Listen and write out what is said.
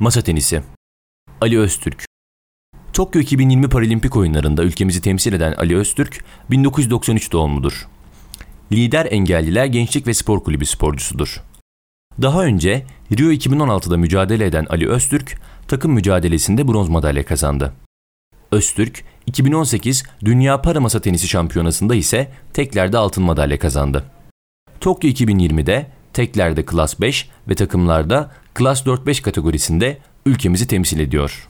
Masa tenisi. Ali Öztürk. Tokyo 2020 Paralimpik oyunlarında ülkemizi temsil eden Ali Öztürk 1993 doğumludur. Lider Engelliler Gençlik ve Spor Kulübü sporcusudur. Daha önce Rio 2016'da mücadele eden Ali Öztürk takım mücadelesinde bronz madalya kazandı. Öztürk 2018 Dünya Para Masa Tenisi Şampiyonası'nda ise teklerde altın madalya kazandı. Tokyo 2020'de teklerde Klas 5 ve takımlarda Klas 4-5 kategorisinde ülkemizi temsil ediyor.